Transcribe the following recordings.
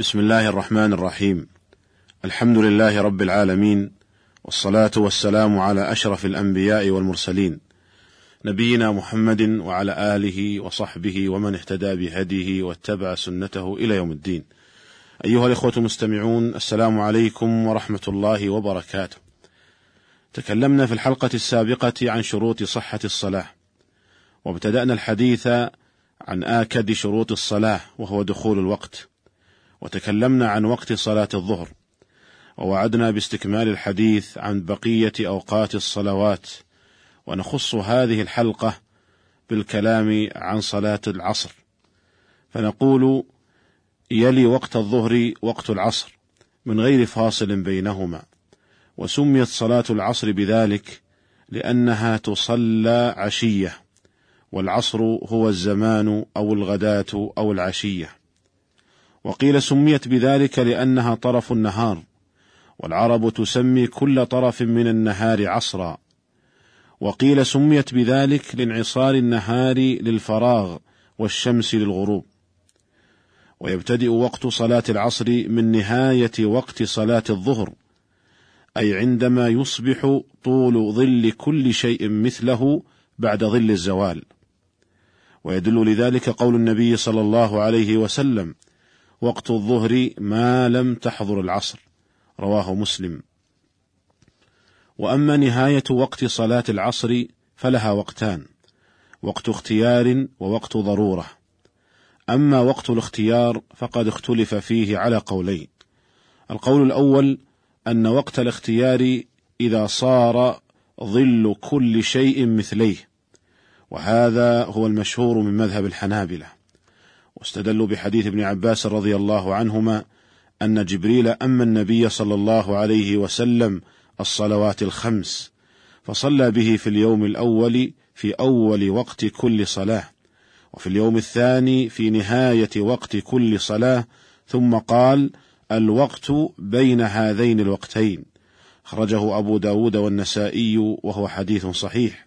بسم الله الرحمن الرحيم. الحمد لله رب العالمين والصلاة والسلام على أشرف الأنبياء والمرسلين نبينا محمد وعلى آله وصحبه ومن اهتدى بهديه واتبع سنته إلى يوم الدين. أيها الإخوة المستمعون السلام عليكم ورحمة الله وبركاته. تكلمنا في الحلقة السابقة عن شروط صحة الصلاة وابتدأنا الحديث عن آكد شروط الصلاة وهو دخول الوقت. وتكلمنا عن وقت صلاة الظهر ووعدنا باستكمال الحديث عن بقية أوقات الصلوات ونخص هذه الحلقة بالكلام عن صلاة العصر. فنقول يلي وقت الظهر وقت العصر من غير فاصل بينهما وسميت صلاة العصر بذلك لأنها تصلى عشية والعصر هو الزمان أو الغداة أو العشية. وقيل سميت بذلك لأنها طرف النهار والعرب تسمي كل طرف من النهار عصرا. وقيل سميت بذلك لانعصار النهار للفراغ والشمس للغروب. ويبتدئ وقت صلاة العصر من نهاية وقت صلاة الظهر أي عندما يصبح طول ظل كل شيء مثله بعد ظل الزوال. ويدل لذلك قول النبي صلى الله عليه وسلم وقت الظهر ما لم تحضر العصر. رواه مسلم. وأما نهاية وقت صلاة العصر فلها وقتان وقت اختيار ووقت ضرورة. أما وقت الاختيار فقد اختلف فيه على قولين. القول الأول أن وقت الاختيار إذا صار ظل كل شيء مثليه وهذا هو المشهور من مذهب الحنابلة. واستدلوا بحديث ابن عباس رضي الله عنهما أن جبريل أما النبي صلى الله عليه وسلم الصلوات الخمس فصلى به في اليوم الأول في أول وقت كل صلاة وفي اليوم الثاني في نهاية وقت كل صلاة ثم قال الوقت بين هذين الوقتين. خرجه أبو داود والنسائي وهو حديث صحيح.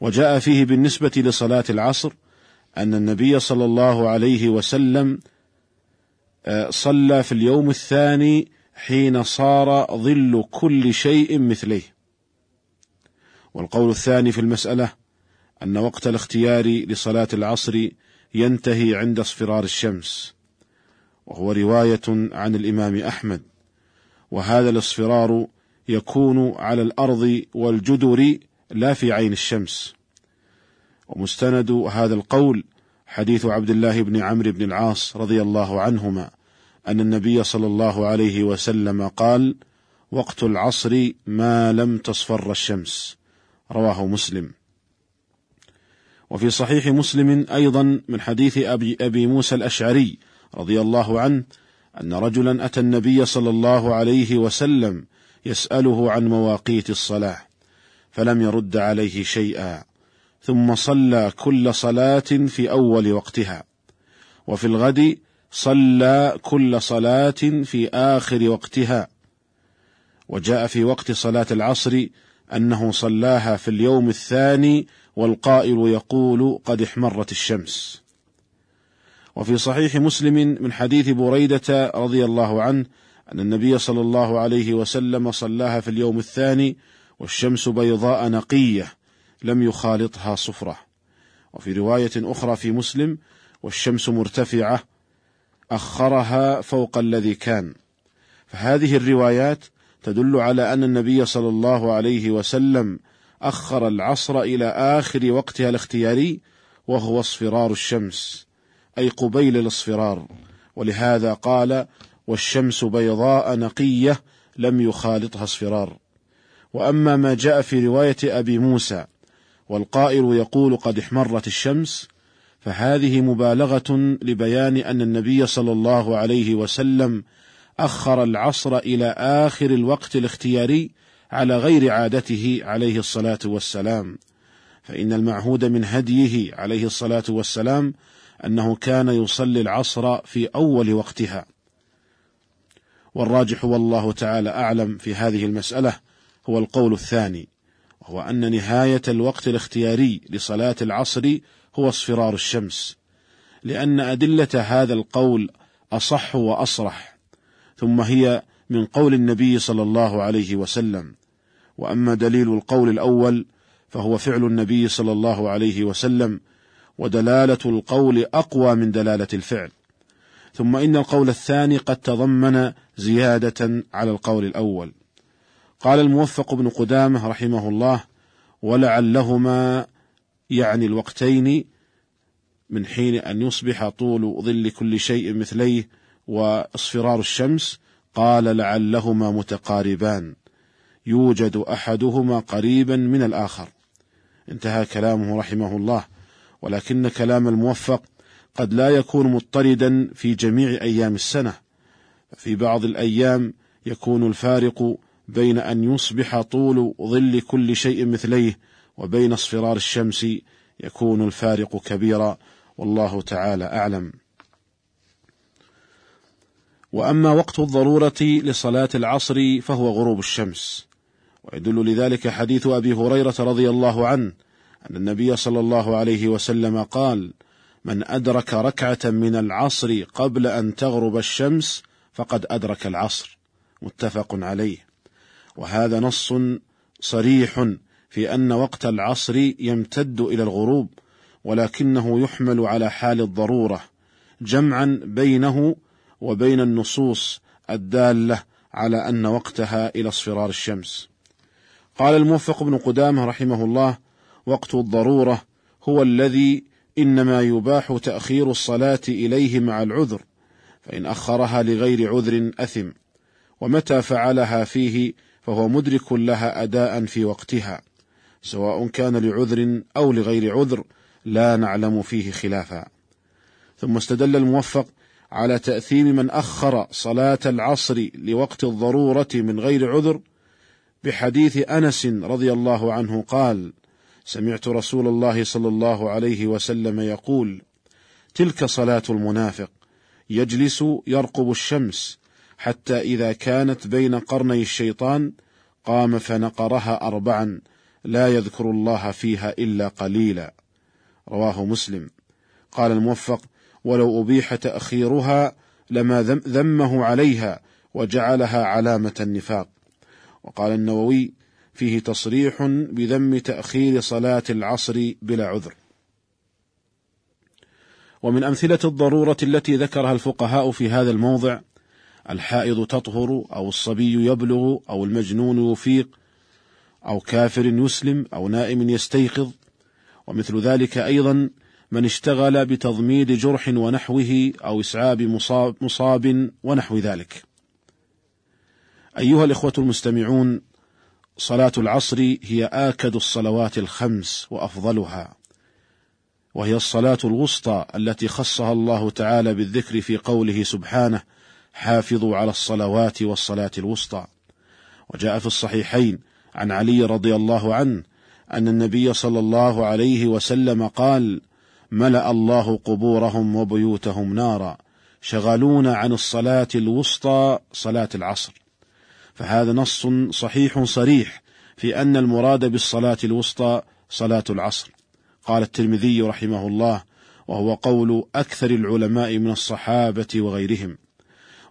وجاء فيه بالنسبة لصلاة العصر أن النبي صلى الله عليه وسلم آه، صلى في اليوم الثاني حين صار ظل كل شيء مثليه. والقول الثاني في المسألة أن وقت الاختيار لصلاة العصر ينتهي عند اصفرار الشمس. وهو رواية عن الإمام أحمد. وهذا الاصفرار يكون على الأرض والجدر لا في عين الشمس. ومستند هذا القول حديث عبد الله بن عمرو بن العاص رضي الله عنهما أن النبي صلى الله عليه وسلم قال وقت العصر ما لم تصفر الشمس. رواه مسلم. وفي صحيح مسلم أيضا من حديث ابي أبي موسى الأشعري رضي الله عنه أن رجلا أتى النبي صلى الله عليه وسلم يسأله عن مواقيت الصلاة فلم يرد عليه شيئا. ثم صلى كل صلاة في أول وقتها. وفي الغد صلى كل صلاة في آخر وقتها. وجاء في وقت صلاة العصر أنه صلاها في اليوم الثاني والقائل يقول قد احمرت الشمس. وفي صحيح مسلم من حديث بريدة رضي الله عنه أن النبي صلى الله عليه وسلم صلاها في اليوم الثاني والشمس بيضاء نقية. لم يخالطها صفرة. وفي رواية أخرى في مسلم والشمس مرتفعة أخرها فوق الذي كان. فهذه الروايات تدل على أن النبي صلى الله عليه وسلم أخر العصر إلى آخر وقتها الاختياري وهو اصفرار الشمس أي قبيل الاصفرار. ولهذا قال والشمس بيضاء نقية لم يخالطها اصفرار. وأما ما جاء في رواية أبي موسى والقائل يقول قد احمرت الشمس فهذه مبالغة لبيان أن النبي صلى الله عليه وسلم أخر العصر إلى آخر الوقت الاختياري على غير عادته عليه الصلاة والسلام. فإن المعهود من هديه عليه الصلاة والسلام أنه كان يصلي العصر في أول وقتها. والراجح والله تعالى أعلم في هذه المسألة هو القول الثاني. وهو أن نهاية الوقت الاختياري لصلاة العصر هو اصفرار الشمس، لأن أدلة هذا القول أصح وأصرح ثم هي من قول النبي صلى الله عليه وسلم وأما دليل القول الأول فهو فعل النبي صلى الله عليه وسلم ودلالة القول أقوى من دلالة الفعل. ثم إن القول الثاني قد تضمن زيادة على القول الأول. قال الموفق بن قدامة رحمه الله ولعلهما يعني الوقتين من حين أن يصبح طول ظل كل شيء مثليه واصفرار الشمس قال لعلهما متقاربان. يوجد أحدهما قريبا من الآخر. انتهى كلامه رحمه الله. ولكن كلام الموفق قد لا يكون مضطردا في جميع أيام السنة. في بعض الأيام يكون الفارق بين أن يصبح طول ظل كل شيء مثليه وبين اصفرار الشمس يكون الفارق كبيرا والله تعالى أعلم. وأما وقت الضرورة لصلاة العصر فهو غروب الشمس. ويدل لذلك حديث أبي هريرة رضي الله عنه أن النبي صلى الله عليه وسلم قال من أدرك ركعة من العصر قبل أن تغرب الشمس فقد أدرك العصر. متفق عليه. وهذا نص صريح في أن وقت العصر يمتد إلى الغروب ولكنه يحمل على حال الضرورة جمعا بينه وبين النصوص الدالة على أن وقتها إلى اصفرار الشمس. قال الموفق بن قدامة رحمه الله وقت الضرورة هو الذي إنما يباح تأخير الصلاة إليه مع العذر فإن أخرها لغير عذر أثم ومتى فعلها فيه فهو مدرك لها أداء في وقتها سواء كان لعذر أو لغير عذر لا نعلم فيه خلافا. ثم استدل الموفق على تأثيم من أخر صلاة العصر لوقت الضرورة من غير عذر بحديث أنس رضي الله عنه قال سمعت رسول الله صلى الله عليه وسلم يقول تلك صلاة المنافق يجلس يرقب الشمس حتى إذا كانت بين قرني الشيطان قام فنقرها اربعا لا يذكر الله فيها إلا قليلا. رواه مسلم. قال الموفق ولو ابيح تاخيرها لما ذمه عليها وجعلها علامة النفاق. وقال النووي فيه تصريح بذم تأخير صلاة العصر بلا عذر. ومن أمثلة الضرورة التي ذكرها الفقهاء في هذا الموضع الحائض تطهر أو الصبي يبلغ أو المجنون يفيق أو كافر يسلم أو نائم يستيقظ. ومثل ذلك أيضا من اشتغل بتضميد جرح ونحوه أو إسعاب مصاب, مصاب ونحو ذلك. أيها الإخوة المستمعون صلاة العصر هي آكد الصلوات الخمس وأفضلها وهي الصلاة الوسطى التي خصها الله تعالى بالذكر في قوله سبحانه حافظوا على الصلوات والصلاة الوسطى. وجاء في الصحيحين عن علي رضي الله عنه أن النبي صلى الله عليه وسلم قال ملأ الله قبورهم وبيوتهم نارا شغلون عن الصلاة الوسطى صلاة العصر فهذا نص صحيح صريح في أن المراد بالصلاة الوسطى صلاة العصر. قال الترمذي رحمه الله وهو قول أكثر العلماء من الصحابة وغيرهم.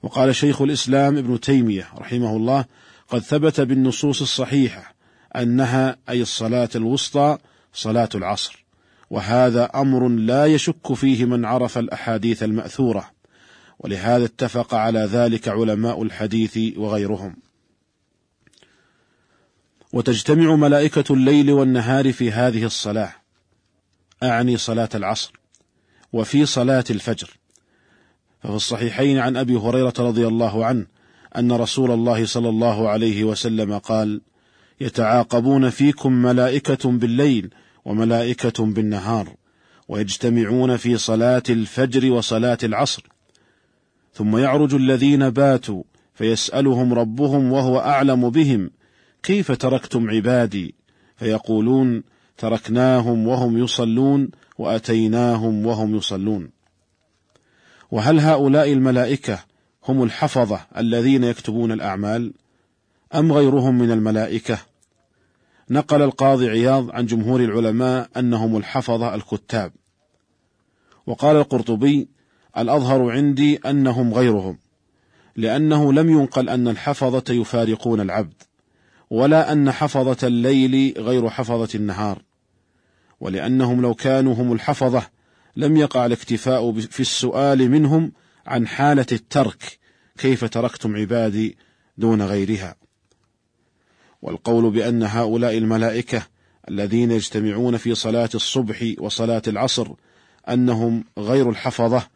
وقال شيخ الإسلام ابن تيمية رحمه الله قد ثبت بالنصوص الصحيحة أنها أي الصلاة الوسطى صلاة العصر وهذا أمر لا يشك فيه من عرف الأحاديث المأثورة ولهذا اتفق على ذلك علماء الحديث وغيرهم. وتجتمع ملائكة الليل والنهار في هذه الصلاة أعني صلاة العصر وفي صلاة الفجر. ففي الصحيحين عن أبي هريرة رضي الله عنه أن رسول الله صلى الله عليه وسلم قال يتعاقبون فيكم ملائكة بالليل وملائكة بالنهار ويجتمعون في صلاة الفجر وصلاة العصر. ثم يعرج الذين باتوا فيسألهم ربهم وهو أعلم بهم كيف تركتم عبادي؟ فيقولون تركناهم وهم يصلون وأتيناهم وهم يصلون. وهل هؤلاء الملائكة هم الحفظة الذين يكتبون الأعمال؟ أم غيرهم من الملائكة؟ نقل القاضي عياض عن جمهور العلماء أنهم الحفظة الكتاب. وقال القرطبي الأظهر عندي أنهم غيرهم لأنه لم ينقل أن الحفظة يفارقون العبد ولا أن حفظة الليل غير حفظة النهار ولأنهم لو كانوا هم الحفظة لم يقع الاكتفاء في السؤال منهم عن حالة الترك كيف تركتم عبادي دون غيرها والقول بأن هؤلاء الملائكة الذين يجتمعون في صلاة الصبح وصلاة العصر أنهم غير الحفظة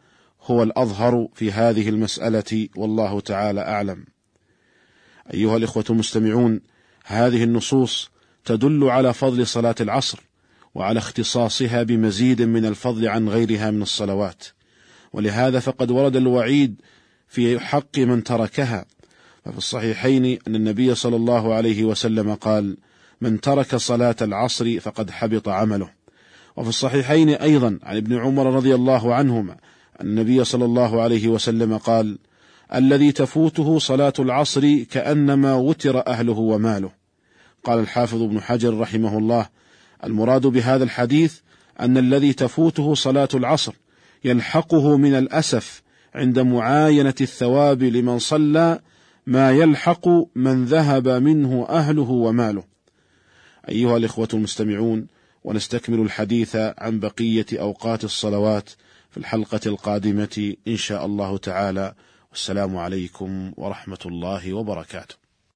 هو الأظهر في هذه المسألة والله تعالى أعلم. أيها الإخوة المستمعون، هذه النصوص تدل على فضل صلاة العصر، وعلى اختصاصها بمزيد من الفضل عن غيرها من الصلوات، ولهذا فقد ورد الوعيد في حق من تركها، ففي الصحيحين أن النبي صلى الله عليه وسلم قال: من ترك صلاة العصر فقد حبط عمله. وفي الصحيحين أيضا عن ابن عمر رضي الله عنهما النبي صلى الله عليه وسلم قال الذي تفوته صلاة العصر كأنما وتر أهله وماله. قال الحافظ ابن حجر رحمه الله المراد بهذا الحديث أن الذي تفوته صلاة العصر يلحقه من الأسف عند معاينة الثواب لمن صلى ما يلحق من ذهب منه أهله وماله. أيها الإخوة المستمعون ونستكمل الحديث عن بقية أوقات الصلوات في الحلقة القادمة إن شاء الله تعالى. والسلام عليكم ورحمة الله وبركاته.